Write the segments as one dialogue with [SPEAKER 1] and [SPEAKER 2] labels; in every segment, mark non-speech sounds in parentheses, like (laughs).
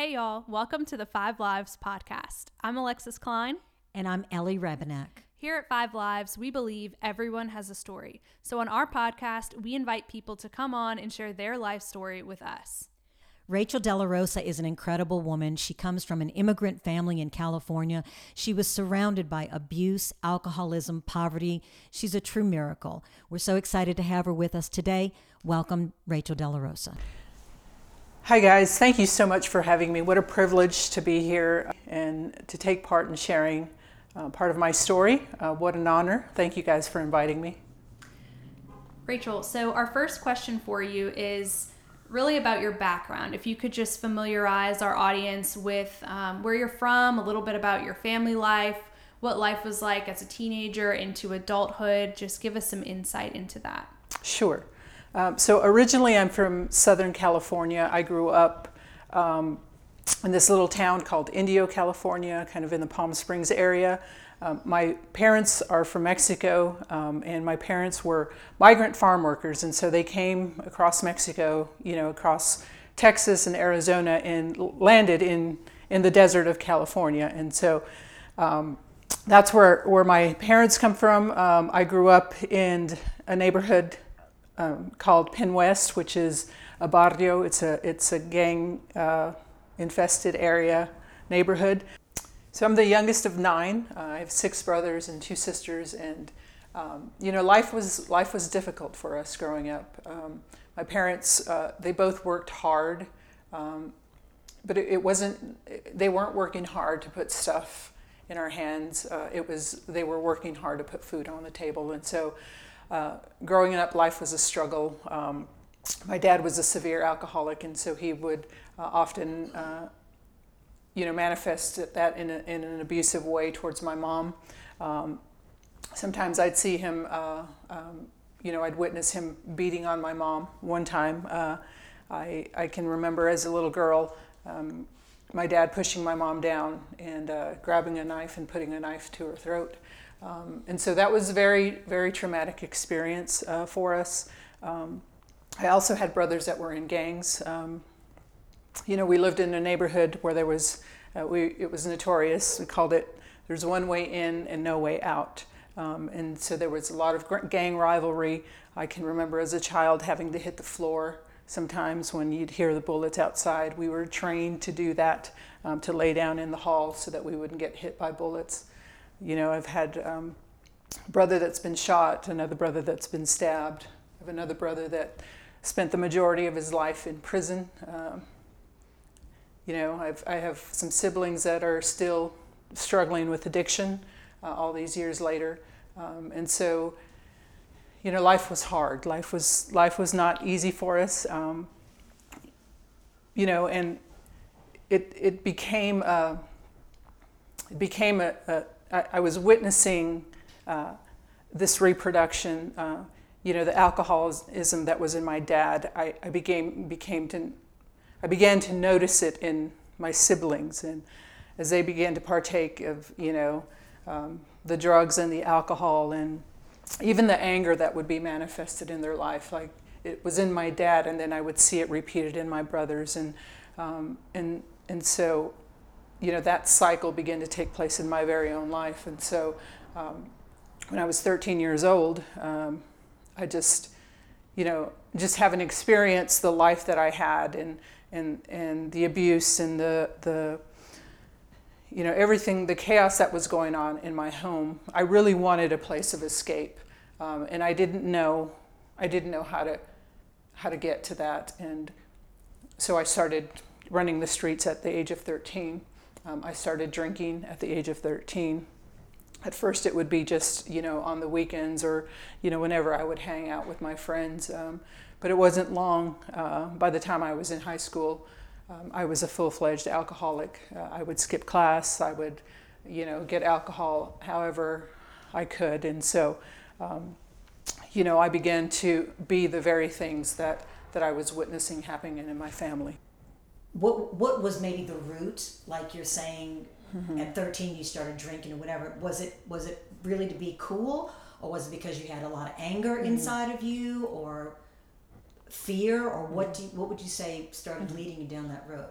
[SPEAKER 1] Hey, y'all. Welcome to the Five Lives podcast. I'm Alexis Klein.
[SPEAKER 2] And I'm Ellie Rebenak.
[SPEAKER 1] Here at Five Lives, we believe everyone has a story. So on our podcast, we invite people to come on and share their life story with us.
[SPEAKER 2] Rachel De La Rosa is an incredible woman. She comes from an immigrant family in California. She was surrounded by abuse, alcoholism, poverty. She's a true miracle. We're so excited to have her with us today. Welcome, Rachel De La Rosa.
[SPEAKER 3] Hi, guys. Thank you so much for having me. What a privilege to be here and to take part in sharing uh, part of my story. Uh, what an honor. Thank you guys for inviting me.
[SPEAKER 1] Rachel, so our first question for you is really about your background. If you could just familiarize our audience with um, where you're from, a little bit about your family life, what life was like as a teenager into adulthood, just give us some insight into that.
[SPEAKER 3] Sure. Um, so originally, I'm from Southern California. I grew up um, in this little town called Indio, California, kind of in the Palm Springs area. Um, my parents are from Mexico, um, and my parents were migrant farm workers, and so they came across Mexico, you know, across Texas and Arizona, and landed in in the desert of California, and so. Um, that's where, where my parents come from. Um, I grew up in a neighborhood um, called Penn West, which is a barrio. It's a it's a gang uh, infested area neighborhood. So I'm the youngest of nine. Uh, I have six brothers and two sisters, and um, you know life was life was difficult for us growing up. Um, my parents uh, they both worked hard, um, but it, it, wasn't. They weren't working hard to put stuff in our hands. Uh, it was they were working hard to put food on the table, and so uh, growing up, life was a struggle. Um, my dad was a severe alcoholic, and so he would uh, often, uh, you know, manifest that in, a, in, an abusive way towards my mom. Um, sometimes I'd see him, uh, um, you know, I'd witness him beating on my mom. One time, uh, I, I can remember as a little girl, um, my dad pushing my mom down and uh, grabbing a knife and putting a knife to her throat. Um, and so that was a very, very traumatic experience uh, for us. Um, I also had brothers that were in gangs. Um, you know, we lived in a neighborhood where there was, uh, we, it was notorious. We called it, there's one way in and no way out. Um, and so there was a lot of gang rivalry. I can remember as a child having to hit the floor sometimes when you'd hear the bullets outside. We were trained to do that, um, to lay down in the hall so that we wouldn't get hit by bullets. You know, I've had um, a brother that's been shot, another brother that's been stabbed. I have another brother that spent the majority of his life in prison. Um, you know, I've, I have some siblings that are still struggling with addiction uh, all these years later. Um, and so, you know, life was hard. Life was, life was not easy for us. Um, you know, and it, it became, a, it became a, a I, I was witnessing uh, this reproduction. Uh, you know, the alcoholism that was in my dad. I, I became became to, I began to notice it in my siblings, and as they began to partake of, you know, um, the drugs and the alcohol, and even the anger that would be manifested in their life, like it was in my dad, and then I would see it repeated in my brothers, and um, and and so you know, that cycle began to take place in my very own life. And so um, when I was 13 years old, um, I just, you know, just having experienced the life that I had and, and, and the abuse and the, the, you know, everything, the chaos that was going on in my home, I really wanted a place of escape. Um, and I didn't know, I didn't know how to, how to get to that. And so I started running the streets at the age of 13. Um, I started drinking at the age of 13. At first, it would be just, you know, on the weekends or, you know, whenever I would hang out with my friends. Um, but it wasn't long. Uh, by the time I was in high school, um, I was a full fledged alcoholic. Uh, I would skip class. I would, you know, get alcohol however I could. And so, um, you know, I began to be the very things that, that I was witnessing happening in my family
[SPEAKER 2] what what was maybe the root like you're saying mm-hmm. at 13 you started drinking or whatever was it was it really to be cool or was it because you had a lot of anger mm-hmm. inside of you or fear or what do you, what would you say started mm-hmm. leading you down that road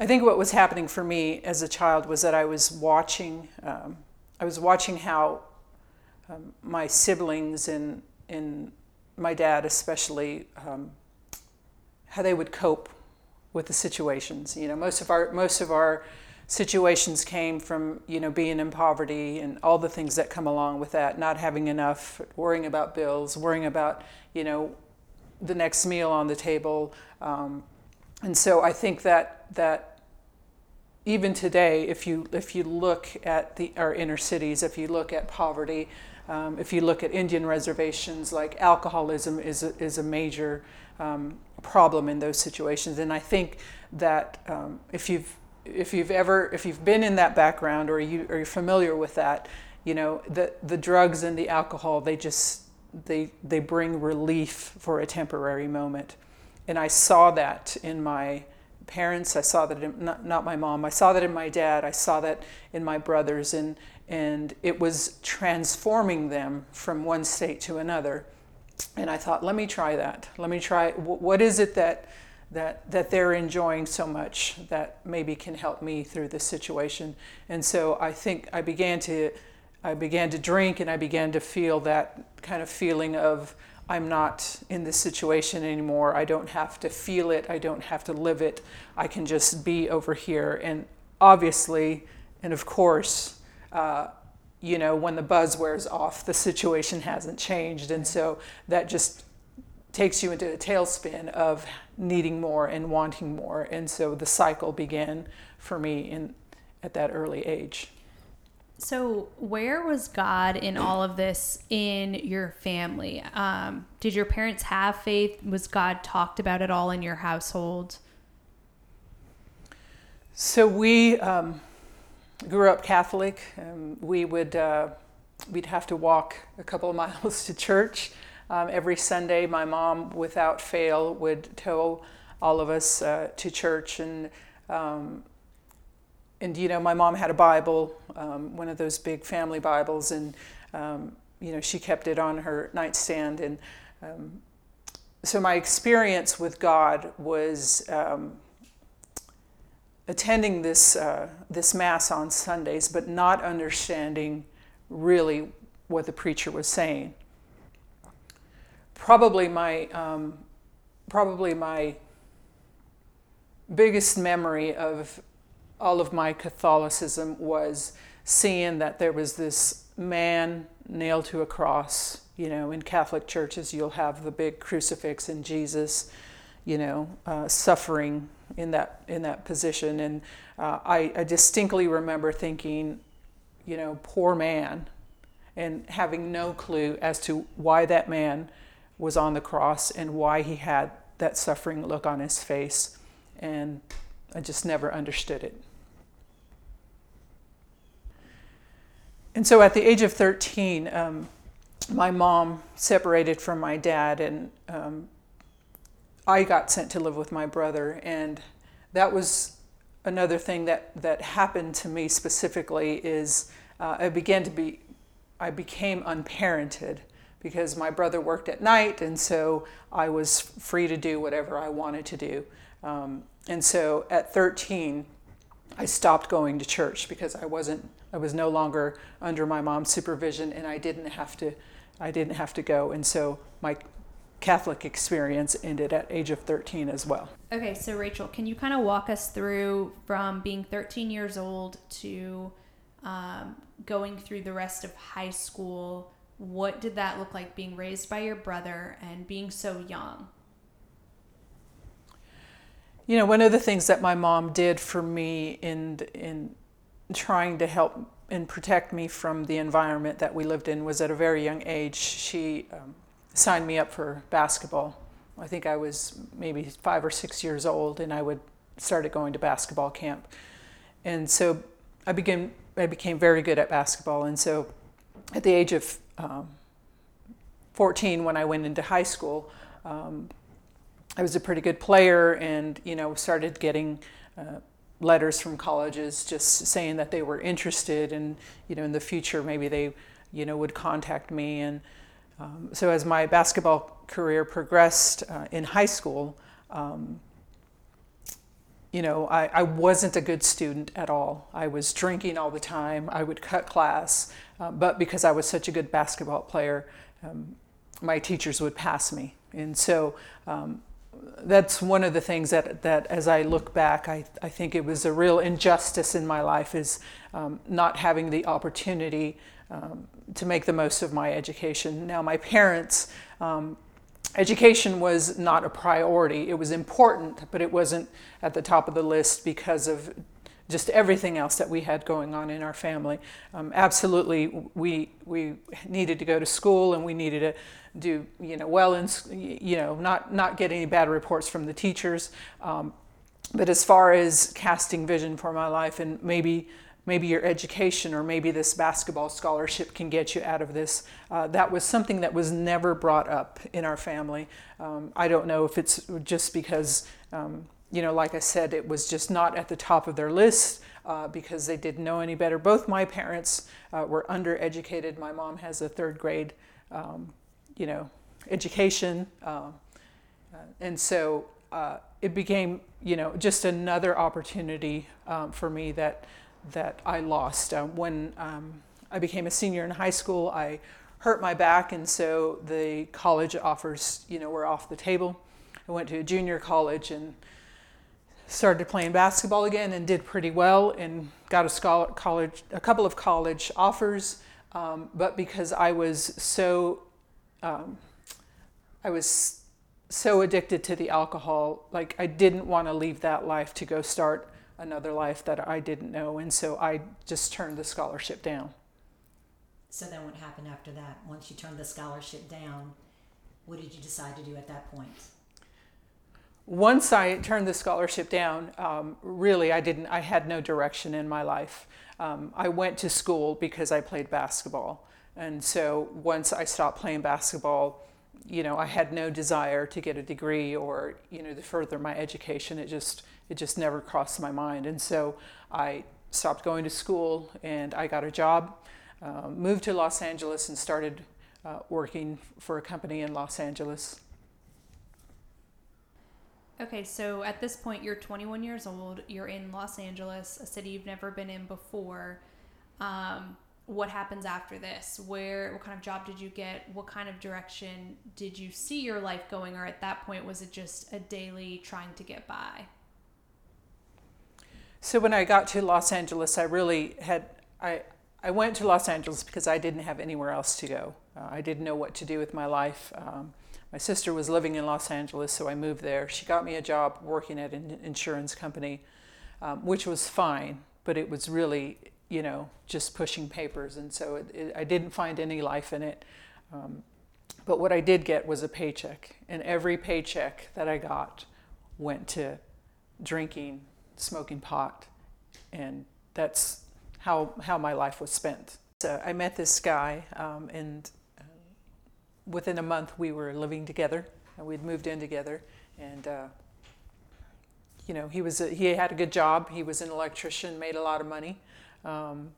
[SPEAKER 3] I think what was happening for me as a child was that I was watching, um, I was watching how um, my siblings and, and my dad especially, um, how they would cope with the situations. You know, most of our most of our situations came from you know being in poverty and all the things that come along with that, not having enough, worrying about bills, worrying about you know the next meal on the table. Um, and so I think that that even today, if you if you look at the our inner cities, if you look at poverty, um, if you look at Indian reservations, like alcoholism is a, is a major um, problem in those situations. And I think that um, if you've if you've ever if you've been in that background or you are familiar with that, you know the the drugs and the alcohol they just they they bring relief for a temporary moment, and I saw that in my parents. I saw that in, not, not my mom. I saw that in my dad. I saw that in my brothers, and and it was transforming them from one state to another. And I thought, let me try that. Let me try. What is it that that that they're enjoying so much that maybe can help me through this situation? And so I think I began to I began to drink, and I began to feel that kind of feeling of I'm not in this situation anymore. I don't have to feel it. I don't have to live it. I can just be over here. And obviously, and of course, uh, you know, when the buzz wears off, the situation hasn't changed. And so that just takes you into a tailspin of needing more and wanting more. And so the cycle began for me in, at that early age.
[SPEAKER 1] So, where was God in all of this in your family? Um, did your parents have faith? Was God talked about at all in your household?
[SPEAKER 3] So we um, grew up Catholic. and we would uh, we'd have to walk a couple of (laughs) miles to church um, every Sunday. My mom, without fail, would tow all of us uh, to church and um, and you know, my mom had a Bible, um, one of those big family Bibles, and um, you know, she kept it on her nightstand. And um, so my experience with God was um, attending this uh, this mass on Sundays, but not understanding really what the preacher was saying. Probably my um, probably my biggest memory of all of my Catholicism was seeing that there was this man nailed to a cross. You know, in Catholic churches, you'll have the big crucifix and Jesus, you know, uh, suffering in that in that position. And uh, I, I distinctly remember thinking, you know, poor man, and having no clue as to why that man was on the cross and why he had that suffering look on his face. And I just never understood it. And so at the age of 13, um, my mom separated from my dad, and um, I got sent to live with my brother. And that was another thing that, that happened to me specifically is uh, I began to be, I became unparented because my brother worked at night, and so I was free to do whatever I wanted to do. Um, and so at 13, I stopped going to church because I wasn't I was no longer under my mom's supervision and I didn't have to I didn't have to go and so my Catholic experience ended at age of 13 as well.
[SPEAKER 1] Okay, so Rachel, can you kind of walk us through from being 13 years old to um, going through the rest of high school? What did that look like being raised by your brother and being so young?
[SPEAKER 3] You know, one of the things that my mom did for me in in trying to help and protect me from the environment that we lived in was at a very young age. She um, signed me up for basketball. I think I was maybe five or six years old, and I would started going to basketball camp, and so I began. I became very good at basketball, and so at the age of um, 14, when I went into high school. Um, I was a pretty good player and, you know, started getting uh, letters from colleges just saying that they were interested and, you know, in the future maybe they, you know, would contact me. And um, so as my basketball career progressed uh, in high school, um, you know, I, I wasn't a good student at all. I was drinking all the time. I would cut class. Um, but because I was such a good basketball player, um, my teachers would pass me. And so um, that's one of the things that, that as I look back, I, I think it was a real injustice in my life is um, not having the opportunity um, to make the most of my education. Now, my parents, um, education was not a priority. It was important, but it wasn't at the top of the list because of just everything else that we had going on in our family. Um, absolutely, we we needed to go to school and we needed to do you know well in you know not not get any bad reports from the teachers. Um, but as far as casting vision for my life and maybe maybe your education or maybe this basketball scholarship can get you out of this. Uh, that was something that was never brought up in our family. Um, I don't know if it's just because um, you know, like I said, it was just not at the top of their list uh, because they didn't know any better. Both my parents uh, were undereducated. My mom has a third grade, um, you know, education, um, uh, and so uh, it became, you know, just another opportunity um, for me that that I lost uh, when um, I became a senior in high school. I hurt my back, and so the college offers, you know, were off the table. I went to a junior college and started playing basketball again and did pretty well and got a scholar, college a couple of college offers um, but because i was so um, i was so addicted to the alcohol like i didn't want to leave that life to go start another life that i didn't know and so i just turned the scholarship down
[SPEAKER 2] so then what happened after that once you turned the scholarship down what did you decide to do at that point
[SPEAKER 3] once I turned the scholarship down, um, really, I didn't. I had no direction in my life. Um, I went to school because I played basketball, and so once I stopped playing basketball, you know, I had no desire to get a degree or you know to further my education. It just it just never crossed my mind, and so I stopped going to school and I got a job, uh, moved to Los Angeles, and started uh, working for a company in Los Angeles.
[SPEAKER 1] Okay, so at this point, you're 21 years old. You're in Los Angeles, a city you've never been in before. Um, what happens after this? Where, what kind of job did you get? What kind of direction did you see your life going? Or at that point, was it just a daily trying to get by?
[SPEAKER 3] So when I got to Los Angeles, I really had I I went to Los Angeles because I didn't have anywhere else to go. Uh, I didn't know what to do with my life. Um, my sister was living in Los Angeles, so I moved there. She got me a job working at an insurance company, um, which was fine, but it was really, you know, just pushing papers, and so it, it, I didn't find any life in it. Um, but what I did get was a paycheck, and every paycheck that I got went to drinking, smoking pot, and that's how how my life was spent. So I met this guy, um, and within a month we were living together and we'd moved in together and uh, you know he was a, he had a good job he was an electrician made a lot of money um,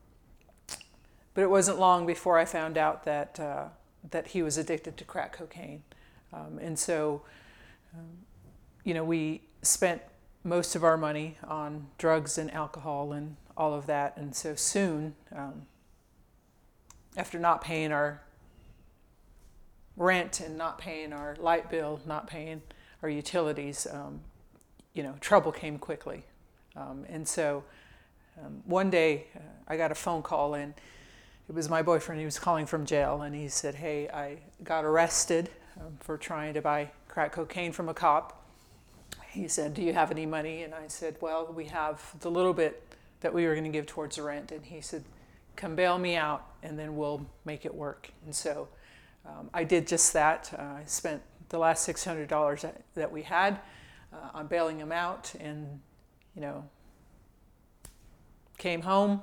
[SPEAKER 3] but it wasn't long before I found out that uh, that he was addicted to crack cocaine um, and so um, you know we spent most of our money on drugs and alcohol and all of that and so soon um, after not paying our rent and not paying our light bill, not paying our utilities, um, you know, trouble came quickly. Um, and so um, one day uh, I got a phone call and it was my boyfriend. He was calling from jail and he said, Hey, I got arrested um, for trying to buy crack cocaine from a cop. He said, Do you have any money? And I said, Well, we have the little bit that we were going to give towards the rent. And he said, Come bail me out and then we'll make it work. And so um, I did just that. Uh, I spent the last $600 that, that we had uh, on bailing him out and, you know, came home.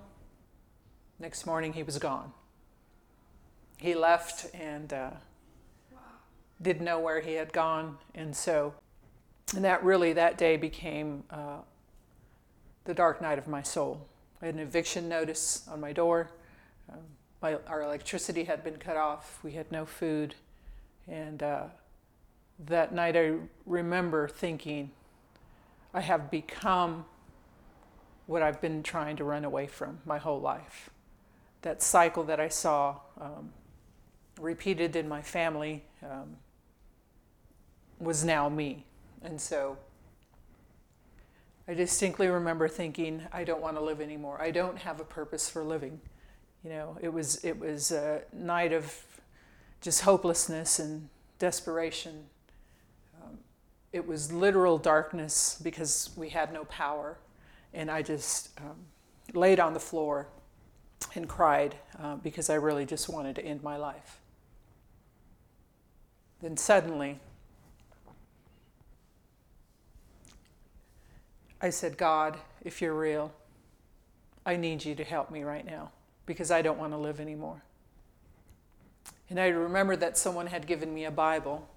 [SPEAKER 3] Next morning, he was gone. He left and uh, didn't know where he had gone. And so, and that really, that day became uh, the dark night of my soul. I had an eviction notice on my door. Um, my, our electricity had been cut off. We had no food. And uh, that night I remember thinking, I have become what I've been trying to run away from my whole life. That cycle that I saw um, repeated in my family um, was now me. And so I distinctly remember thinking, I don't want to live anymore. I don't have a purpose for living. You know, it was it was a night of just hopelessness and desperation. Um, it was literal darkness because we had no power, and I just um, laid on the floor and cried uh, because I really just wanted to end my life. Then suddenly, I said, God, if you're real, I need you to help me right now because I don't want to live anymore. And I remember that someone had given me a Bible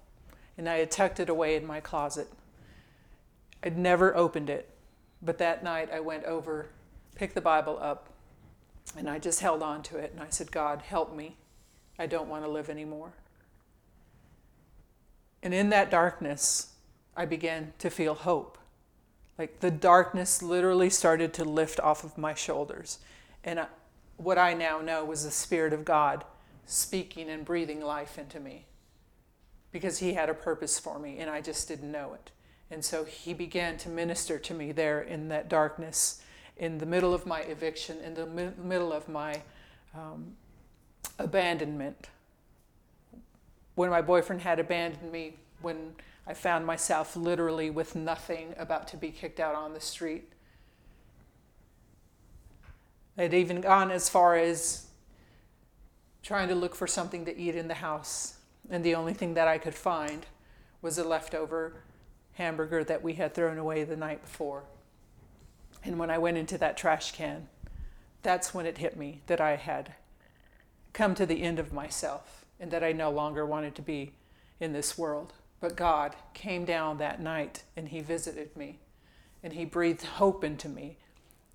[SPEAKER 3] and I had tucked it away in my closet. I'd never opened it, but that night I went over, picked the Bible up, and I just held on to it and I said, God, help me. I don't want to live anymore. And in that darkness, I began to feel hope. Like the darkness literally started to lift off of my shoulders. And what I now know was the Spirit of God speaking and breathing life into me because He had a purpose for me and I just didn't know it. And so He began to minister to me there in that darkness, in the middle of my eviction, in the mi- middle of my um, abandonment. When my boyfriend had abandoned me, when I found myself literally with nothing, about to be kicked out on the street. I'd even gone as far as trying to look for something to eat in the house, and the only thing that I could find was a leftover hamburger that we had thrown away the night before. And when I went into that trash can, that's when it hit me that I had come to the end of myself and that I no longer wanted to be in this world. But God came down that night and He visited me and He breathed hope into me.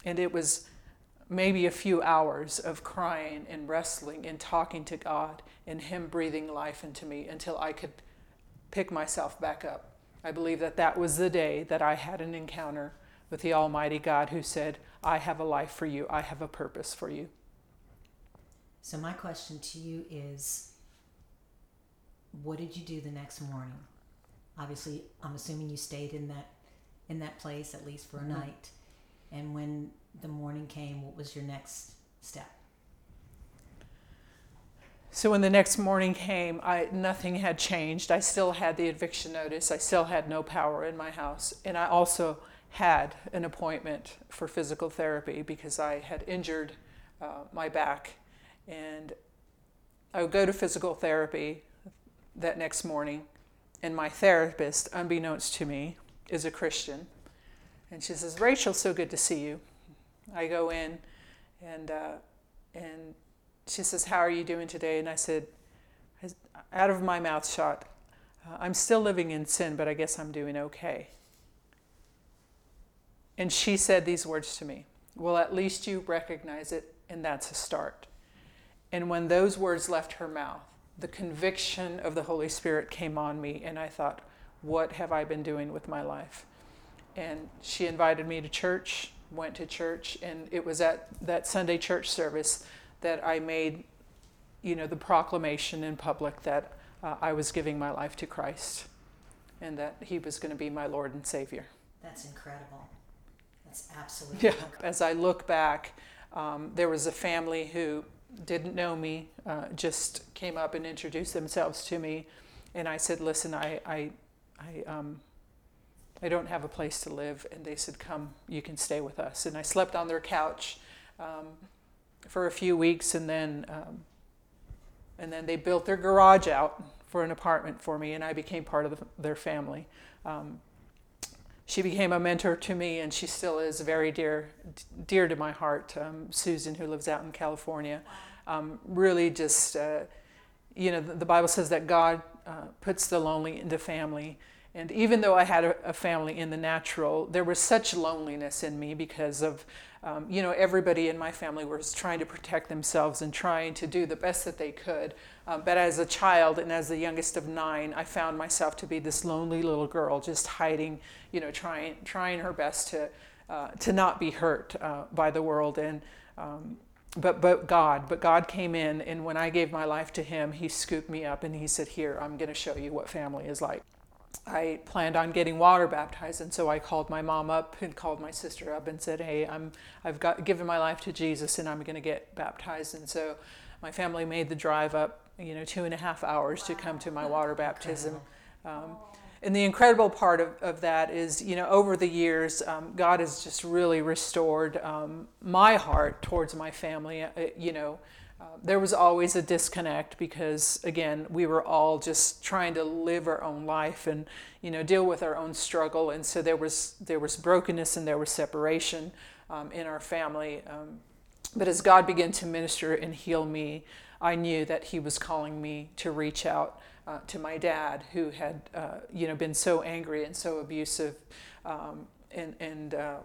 [SPEAKER 3] And it was maybe a few hours of crying and wrestling and talking to God and Him breathing life into me until I could pick myself back up. I believe that that was the day that I had an encounter with the Almighty God who said, I have a life for you, I have a purpose for you.
[SPEAKER 2] So, my question to you is what did you do the next morning? Obviously i'm assuming you stayed in that in that place at least for a mm-hmm. night. And when the morning came what was your next step?
[SPEAKER 3] So when the next morning came I, nothing had changed. I still had the eviction notice. I still had no power in my house. And i also had an appointment for physical therapy because i had injured uh, my back. And i would go to physical therapy that next morning and my therapist, unbeknownst to me, is a Christian. And she says, Rachel, so good to see you. I go in and, uh, and she says, How are you doing today? And I said, out of my mouth shot, uh, I'm still living in sin, but I guess I'm doing okay. And she said these words to me Well, at least you recognize it, and that's a start. And when those words left her mouth, the conviction of the Holy Spirit came on me, and I thought, what have I been doing with my life? And she invited me to church, went to church, and it was at that Sunday church service that I made, you know, the proclamation in public that uh, I was giving my life to Christ and that He was going to be my Lord and Savior.
[SPEAKER 2] That's incredible. That's absolutely
[SPEAKER 3] yeah. Incredible. As I look back, um, there was a family who didn't know me, uh, just came up and introduced themselves to me, and I said, "Listen, I, I, I, um, I don't have a place to live," and they said, "Come, you can stay with us." And I slept on their couch um, for a few weeks, and then, um, and then they built their garage out for an apartment for me, and I became part of the, their family. She became a mentor to me, and she still is very dear, dear to my heart. Um, Susan, who lives out in California, um, really just, uh, you know, the, the, Bible says that God uh, puts the lonely into family, And even though I had a, a family in the natural, there was such loneliness in me because of, um, you know, everybody in my family was trying to protect themselves and trying to do the best that they could. Um, but as a child and as the youngest of nine, I found myself to be this lonely little girl, just hiding, you know, trying trying her best to uh, to not be hurt uh, by the world. And um, but but God, but God came in, and when I gave my life to Him, He scooped me up and He said, "Here, I'm going to show you what family is like." I planned on getting water baptized, and so I called my mom up and called my sister up and said, "Hey, I'm I've got given my life to Jesus, and I'm going to get baptized." And so my family made the drive up, you know, two and a half hours to come to my water baptism. Um, and the incredible part of, of that is, you know, over the years, um, God has just really restored um, my heart towards my family. Uh, you know, uh, there was always a disconnect because, again, we were all just trying to live our own life and, you know, deal with our own struggle. And so there was there was brokenness and there was separation um, in our family. Um, but as God began to minister and heal me, I knew that He was calling me to reach out uh, to my dad, who had uh, you know been so angry and so abusive, um, and and uh,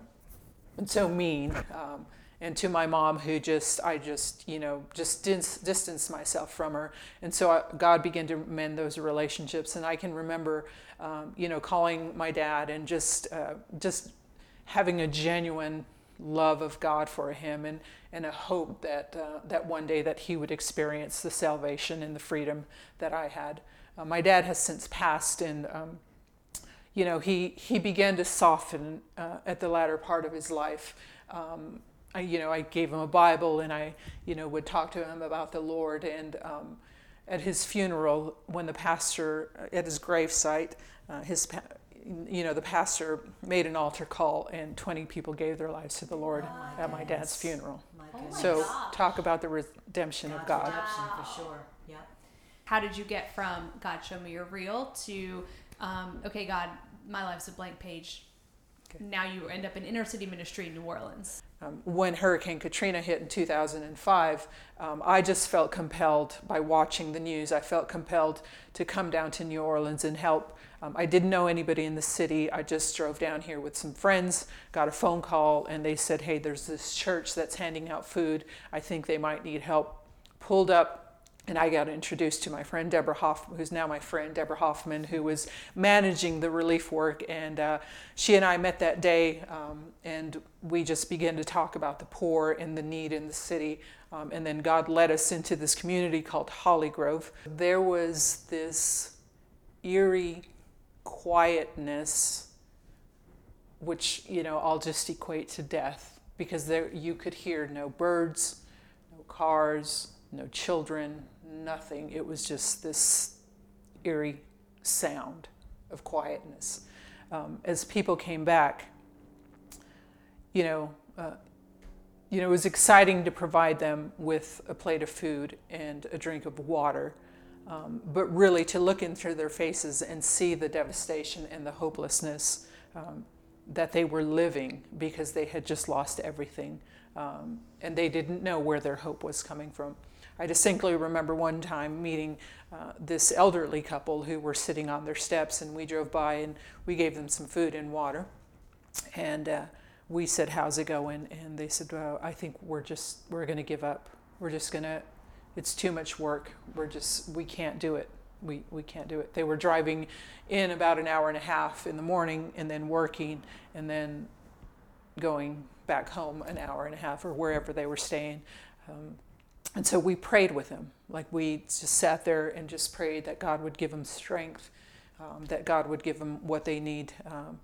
[SPEAKER 3] and so mean, um, and to my mom, who just I just you know just dis- distanced myself from her, and so I, God began to mend those relationships, and I can remember um, you know calling my dad and just uh, just having a genuine love of God for him and, and a hope that, uh, that one day that he would experience the salvation and the freedom that I had. Uh, my dad has since passed and, um, you know, he, he began to soften uh, at the latter part of his life. Um, I, you know, I gave him a Bible and I, you know, would talk to him about the Lord. And um, at his funeral, when the pastor at his gravesite, uh, his you know, the pastor made an altar call and 20 people gave their lives to the Lord oh at my dad's funeral. My so talk about the redemption God's of God.
[SPEAKER 2] Redemption for sure. Yeah.
[SPEAKER 1] How did you get from God show me you're real to um, okay God my life's a blank page. Okay. Now you end up in inner city ministry in New Orleans.
[SPEAKER 3] Um, when Hurricane Katrina hit in 2005, um, I just felt compelled by watching the news. I felt compelled to come down to New Orleans and help um, I didn't know anybody in the city. I just drove down here with some friends, got a phone call, and they said, Hey, there's this church that's handing out food. I think they might need help. Pulled up, and I got introduced to my friend Deborah Hoffman, who's now my friend Deborah Hoffman, who was managing the relief work. And uh, she and I met that day, um, and we just began to talk about the poor and the need in the city. Um, and then God led us into this community called Holly Grove. There was this eerie quietness, which, you know, I'll just equate to death because there you could hear no birds, no cars, no children, nothing. It was just this eerie sound of quietness. Um, as people came back, you know, uh, you know, it was exciting to provide them with a plate of food and a drink of water um, but really to look into their faces and see the devastation and the hopelessness um, that they were living because they had just lost everything um, and they didn't know where their hope was coming from. I distinctly remember one time meeting uh, this elderly couple who were sitting on their steps, and we drove by and we gave them some food and water. And uh, we said, "How's it going?" And they said, "Well, I think we're just we're going to give up. We're just going to it's too much work. We're just, we can't do it. We, we can't do it. They were driving in about an hour and a half in the morning and then working and then going back home an hour and a half or wherever they were staying. Um, and so we prayed with them. Like we just sat there and just prayed that God would give them strength, um, that God would give them what they need. Um,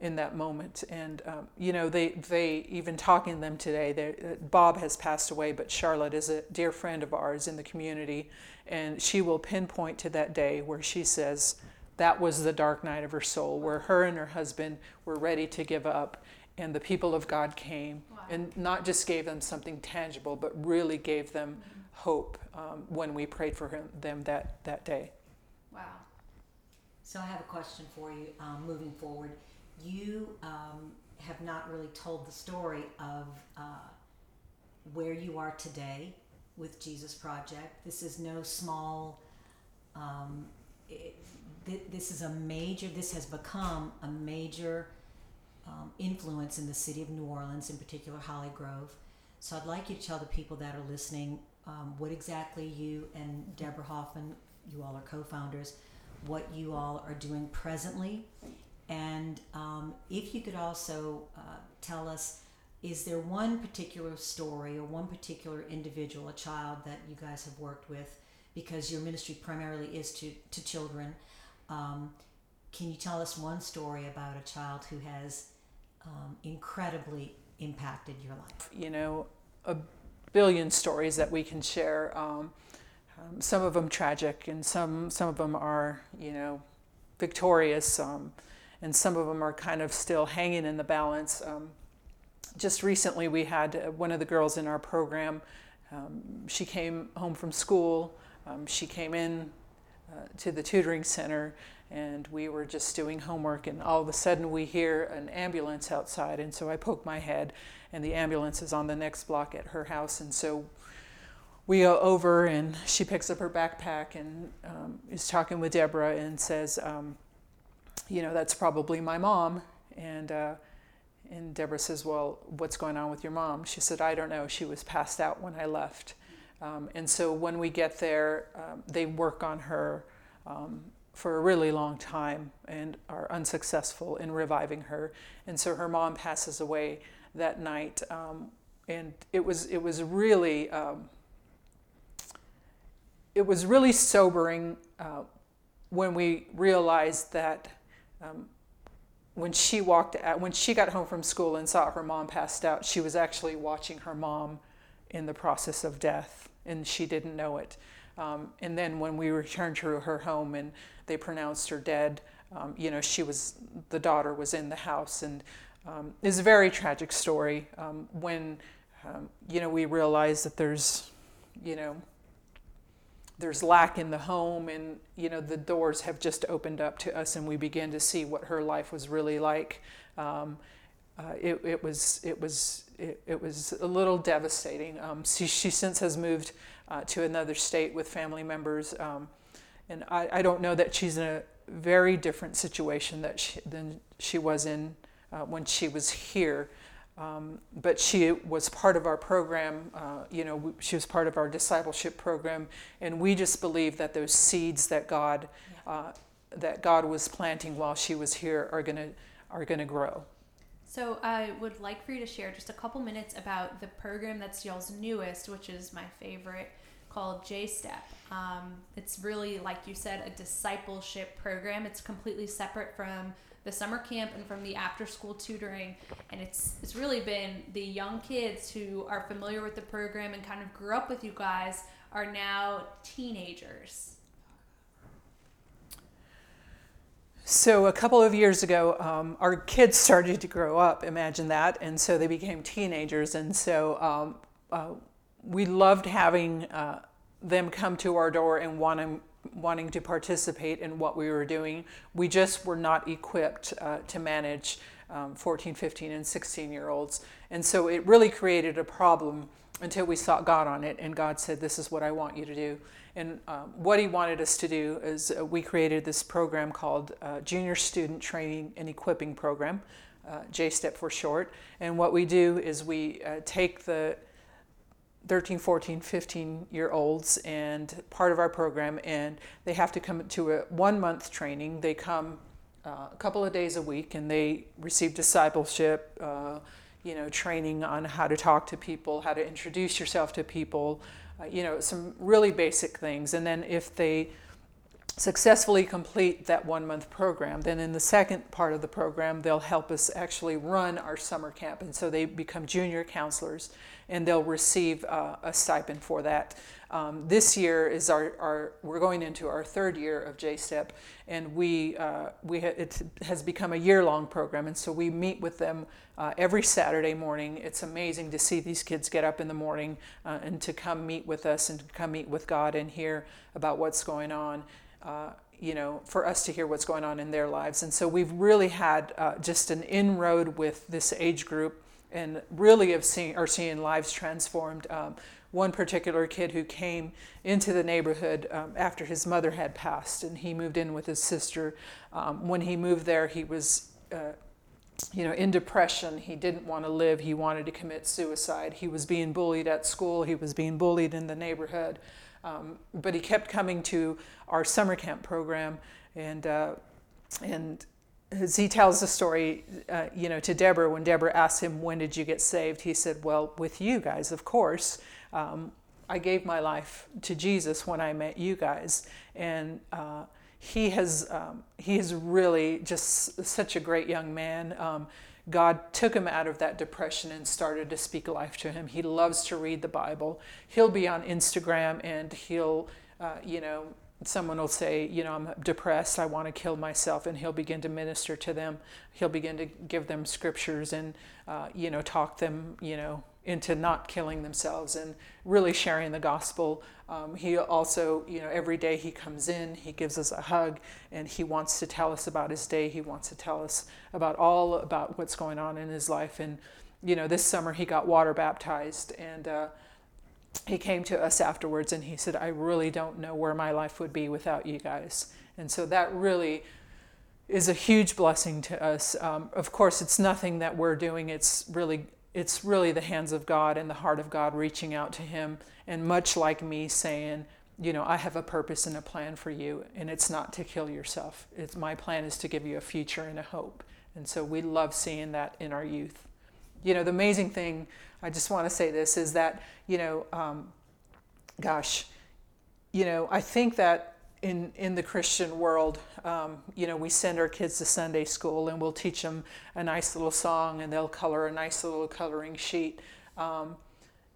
[SPEAKER 3] in that moment. And um, you know, they they even talking to them today. Bob has passed away, but Charlotte is a dear friend of ours in the community, and she will pinpoint to that day where she says that was the dark night of her soul, where her and her husband were ready to give up. And the people of God came wow. and not just gave them something tangible, but really gave them mm-hmm. hope um, when we prayed for him, them that, that day.
[SPEAKER 1] Wow.
[SPEAKER 2] So I have a question for you um, moving forward you um, have not really told the story of uh, where you are today with Jesus Project. This is no small. Um, it, th- this is a major. This has become a major um, influence in the city of New Orleans, in particular Holly Grove. So I'd like you to tell the people that are listening um, what exactly you and Deborah Hoffman, you all are co-founders, what you all are doing presently, and um, if you could also uh, tell us is there one particular story or one particular individual, a child that you guys have worked with, because your ministry primarily is to, to children? Um, can you tell us one story about a child who has um, incredibly impacted your life?
[SPEAKER 3] You know, a billion stories that we can share. Um, um, some of them tragic, and some some of them are, you know, victorious, um, and some of them are kind of still hanging in the balance. Um, just recently we had uh, one of the girls in our program. Um, she came home from school. She came in to the tutoring center and we were just doing homework and all of a sudden we hear an ambulance outside and so I poke my head and the ambulance is on the next block at her house and so we go over and she picks up her backpack and um, is talking with Deborah and says, um, you know, that's probably my mom. And uh, and Deborah says, Well, what's going on with your mom? She said, I don't know. She was passed out when I left. Um, and so when we get there, um, they work on her um, for a really long time and are unsuccessful in reviving her. And so her mom passes away that night. Um, and it was, it was really, um, it was really sobering uh, when we realized that um, when she walked out, when she got home from school and saw her mom passed out, she was actually watching her mom in the process of death, and she didn't know it. Um, and then when we returned to her home and they pronounced her dead, um, you know, she was the daughter was in the house, and um, it's a very tragic story. Um, when um, you know we realize that there's, you know, there's lack in the home and you know the doors have just opened up to us and we begin to see what her life was really like um, uh, it, it, was it was it, it, was a little devastating. Um, she, she since has moved uh, to another state with family members um, and I, I don't know that she's in a very different situation that she, than she was in uh, when she was here. Um, but she was part of our program, uh, you know, she was part of our discipleship program, and we just believe that those seeds that God, uh, that God was planting while she was here are gonna are gonna grow.
[SPEAKER 1] So I would like for you to share just a couple minutes about the program that's y'all's newest, which is my favorite, called JSTEP. Um, it's really, like you said, a discipleship program. It's completely separate from the summer camp and from the after school tutoring and it's it's really been the young kids who are familiar with the program and kind of grew up with you guys are now teenagers
[SPEAKER 3] so a couple of years ago um, our kids (laughs) started to grow up imagine that and so they became teenagers and so um, uh, we loved having uh, them come to our door and want to wanting to participate in what we were doing. We just were not equipped uh, to manage um, 14, 15, and 16 year olds. And so it really created a problem until we sought God on it, and God said, This is what I want you to do. And um, what He wanted us to do is uh, we created this program called uh, Junior Student Training and Equipping Program, uh, JSTEP for short. And what we do is we uh, take the 13, 14, 15 year olds and part of our program, and they have to come to a one month training. They come uh, a couple of days a week and they receive discipleship, you know, training on how to talk to people, how to introduce yourself to people, uh, you know, some really basic things. And then if they successfully complete that one month program, then in the second part of the program, they'll help us actually run our summer camp. And so they become junior counselors and they'll receive uh, a stipend for that. Um, this year is our, our, we're going into our third year of JSTEP, and we, uh, we ha- it has become a year long program, and so we meet with them uh, every Saturday morning. It's amazing to see these kids get up in the morning uh, and to come meet with us and to come meet with God and hear about what's going on. Uh, you know, for us to hear what's going on in their lives. And so we've really had uh, just an inroad with this age group and really have seen are seeing lives transformed. Um, one particular kid who came into the neighborhood um, after his mother had passed, and he moved in with his sister. Um, when he moved there, he was. Uh, you know, in depression, he didn't want to live. He wanted to commit suicide. He was being bullied at school. He was being bullied in the neighborhood. Um, but he kept coming to our summer camp program, and uh, and as he tells the story, uh, you know, to Deborah, when Deborah asked him, "When did you get saved?" He said, "Well, with you guys, of course. Um, I gave my life to Jesus when I met you guys, and." Uh, he has um, he is really just such a great young man. Um, God took him out of that depression and started to speak life to him. He loves to read the Bible. He'll be on Instagram and he'll, uh, you know, someone will say, you know, I'm depressed, I want to kill myself, and he'll begin to minister to them. He'll begin to give them scriptures and, uh, you know, talk them, you know, into not killing themselves and really sharing the gospel. Um, he also, you know, every day he comes in, he gives us a hug, and he wants to tell us about his day. He wants to tell us about all about what's going on in his life. And, you know, this summer he got water baptized, and uh, he came to us afterwards and he said, I really don't know where my life would be without you guys. And so that really is a huge blessing to us. Um, of course, it's nothing that we're doing, it's really it's really the hands of God and the heart of God reaching out to him. And much like me saying, you know, I have a purpose and a plan for you, and it's not to kill yourself. It's my plan is to give you a future and a hope. And so we love seeing that in our youth. You know, the amazing thing, I just want to say this, is that, you know, um, gosh, you know, I think that in in the Christian world, um, you know, we send our kids to Sunday school and we'll teach them a nice little song and they'll color a nice little coloring sheet. Um,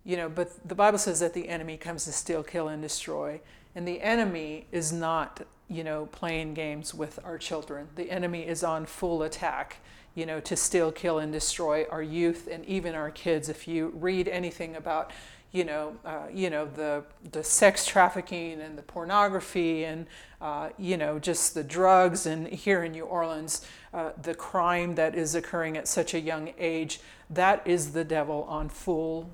[SPEAKER 3] you know, but the Bible says that the enemy comes to steal, kill, and destroy. And the enemy is not, you know, playing games with our children. The enemy is on full attack, you know, to steal, kill, and destroy our youth and even our kids. If you read anything about, you know, uh, you know the the sex trafficking and the pornography and uh, you know just the drugs and here in New Orleans, uh, the crime that is occurring at such a young age. That is the devil on full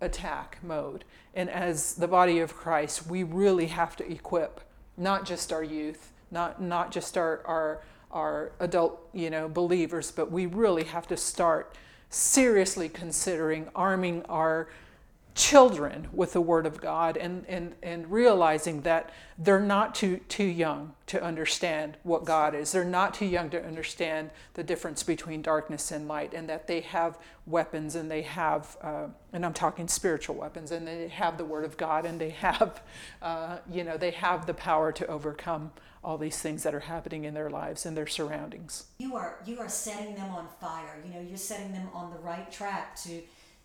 [SPEAKER 3] attack mode. And as the body of Christ, we really have to equip not just our youth, not not just our our our adult you know believers, but we really have to start seriously considering arming our children with the Word of God and, and, and realizing that they're not too, too young to understand what God is. They're not too young to understand the difference between darkness and light, and that they have weapons and they have, uh, and I'm talking spiritual weapons, and they have the Word of God and they have, (laughs) uh, you know, they have the power to overcome all these things that are happening in their lives and their surroundings.
[SPEAKER 2] You are you are setting them on fire. You know, you're setting them on the right track to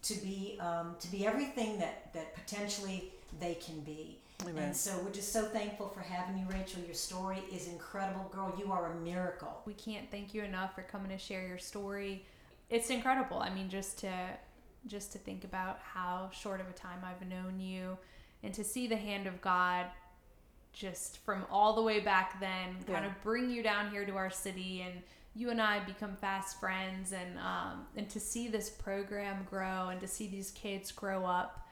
[SPEAKER 2] to be um, to be everything that that potentially they can be. Amen. And so we're just so thankful for having you, Rachel. Your story is incredible, girl. You are a miracle.
[SPEAKER 1] We can't thank you enough for coming to share your story. It's incredible. I mean, just to just to think about how short of a time I've known you, and to see the hand of God just from all the way back then kind of bring you down here to our city and you and I become fast friends, and um, and to see this program grow and to see these kids grow up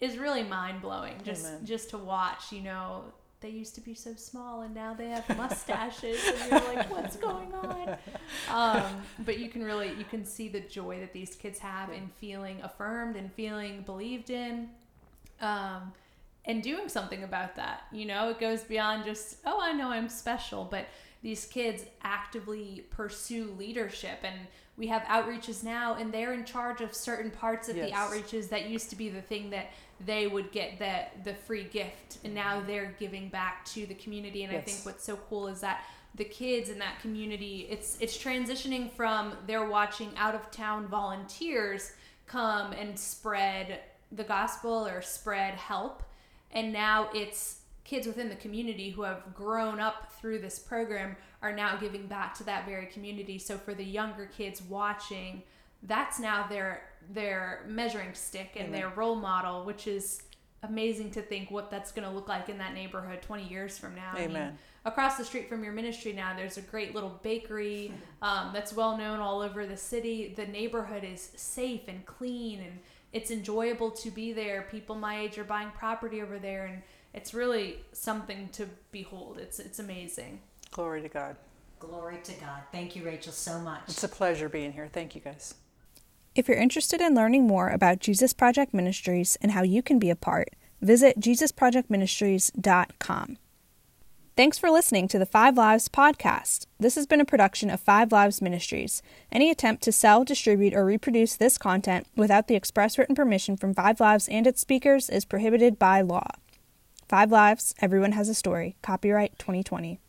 [SPEAKER 1] is really mind blowing. Just Amen. just to watch, you know, they used to be so small and now they have mustaches, and you're like, (laughs) what's going on? Um, but you can really you can see the joy that these kids have in feeling affirmed and feeling believed in. Um, and doing something about that. You know, it goes beyond just, oh, I know I'm special, but these kids actively pursue leadership and we have outreaches now and they're in charge of certain parts of yes. the outreaches that used to be the thing that they would get the the free gift and now mm-hmm. they're giving back to the community and yes. I think what's so cool is that the kids in that community it's it's transitioning from they're watching out of town volunteers come and spread the gospel or spread help and now it's kids within the community who have grown up through this program are now giving back to that very community. So for the younger kids watching, that's now their their measuring stick and Amen. their role model, which is amazing to think what that's going to look like in that neighborhood 20 years from now.
[SPEAKER 3] Amen.
[SPEAKER 4] across the street from your ministry now, there's a great little bakery (laughs) um, that's well known all over the city. The neighborhood is safe and clean, and it's enjoyable to be there. People my age are buying property over there, and it's really something to behold. It's it's amazing.
[SPEAKER 3] Glory to God.
[SPEAKER 2] Glory to God. Thank you, Rachel, so much.
[SPEAKER 3] It's a pleasure being here. Thank you, guys.
[SPEAKER 1] If you're interested in learning more about Jesus Project Ministries and how you can be a part, visit JesusProjectMinistries.com. Thanks for listening to the Five Lives podcast. This has been a production of Five Lives Ministries. Any attempt to sell, distribute, or reproduce this content without the express written permission from Five Lives and its speakers is prohibited by law. Five Lives, Everyone Has a Story. Copyright 2020.